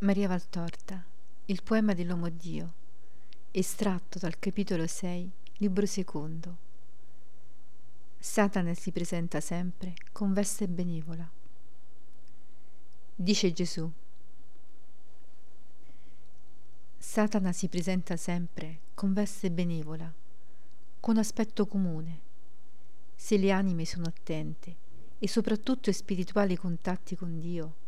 Maria Valtorta, il poema dell'uomo Dio, estratto dal capitolo 6, libro secondo. Satana si presenta sempre con veste benevola. Dice Gesù. Satana si presenta sempre con veste benevola, con aspetto comune, se le anime sono attente e soprattutto i spirituali contatti con Dio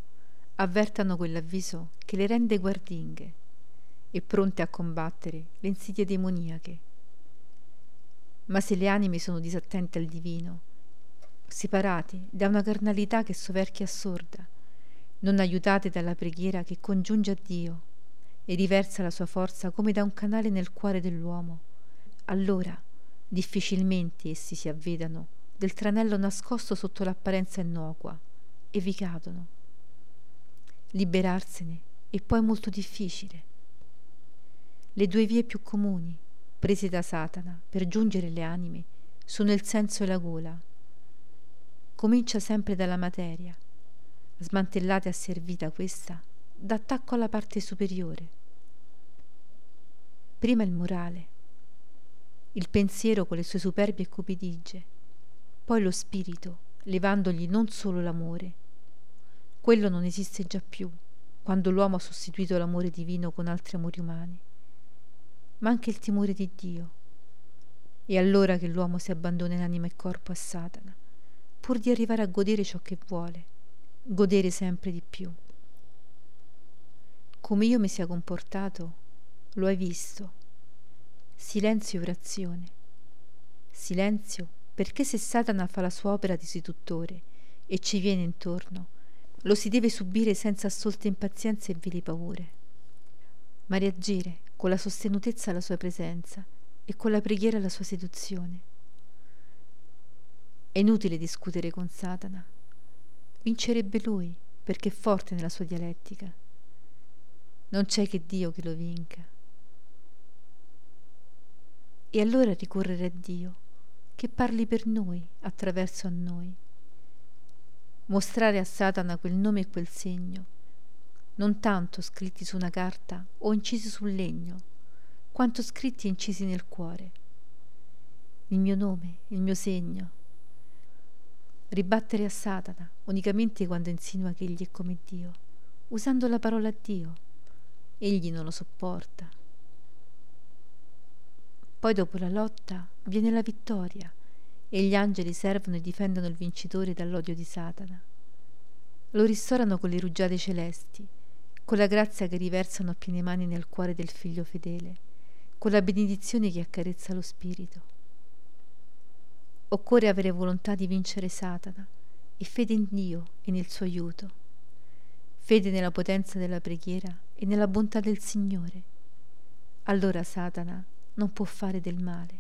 avvertano quell'avviso che le rende guardinghe e pronte a combattere le insidie demoniache. Ma se le anime sono disattente al divino, separati da una carnalità che soverchia assorda, non aiutate dalla preghiera che congiunge a Dio e riversa la sua forza come da un canale nel cuore dell'uomo, allora difficilmente essi si avvedano del tranello nascosto sotto l'apparenza innocua e vi cadono liberarsene è poi molto difficile. Le due vie più comuni, prese da Satana per giungere alle anime, sono il senso e la gola. Comincia sempre dalla materia, smantellata e asservita questa, d'attacco alla parte superiore. Prima il morale, il pensiero con le sue superbie cupidigie, poi lo spirito, levandogli non solo l'amore, quello non esiste già più, quando l'uomo ha sostituito l'amore divino con altri amori umani, ma anche il timore di Dio. È allora che l'uomo si abbandona in anima e corpo a Satana, pur di arrivare a godere ciò che vuole, godere sempre di più. Come io mi sia comportato, lo hai visto. Silenzio e orazione. Silenzio perché se Satana fa la sua opera di seduttore e ci viene intorno, lo si deve subire senza assolte impazienze e vili paure, ma reagire con la sostenutezza alla sua presenza e con la preghiera alla sua seduzione. È inutile discutere con Satana. Vincerebbe lui, perché è forte nella sua dialettica. Non c'è che Dio che lo vinca. E allora ricorrere a Dio, che parli per noi, attraverso a noi mostrare a Satana quel nome e quel segno, non tanto scritti su una carta o incisi sul legno, quanto scritti e incisi nel cuore. Il mio nome, il mio segno. Ribattere a Satana unicamente quando insinua che egli è come Dio, usando la parola Dio. Egli non lo sopporta. Poi dopo la lotta viene la vittoria e gli angeli servono e difendono il vincitore dall'odio di Satana. Lo ristorano con le rugiade celesti, con la grazia che riversano a piene mani nel cuore del figlio fedele, con la benedizione che accarezza lo spirito. Occorre avere volontà di vincere Satana e fede in Dio e nel suo aiuto, fede nella potenza della preghiera e nella bontà del Signore. Allora Satana non può fare del male.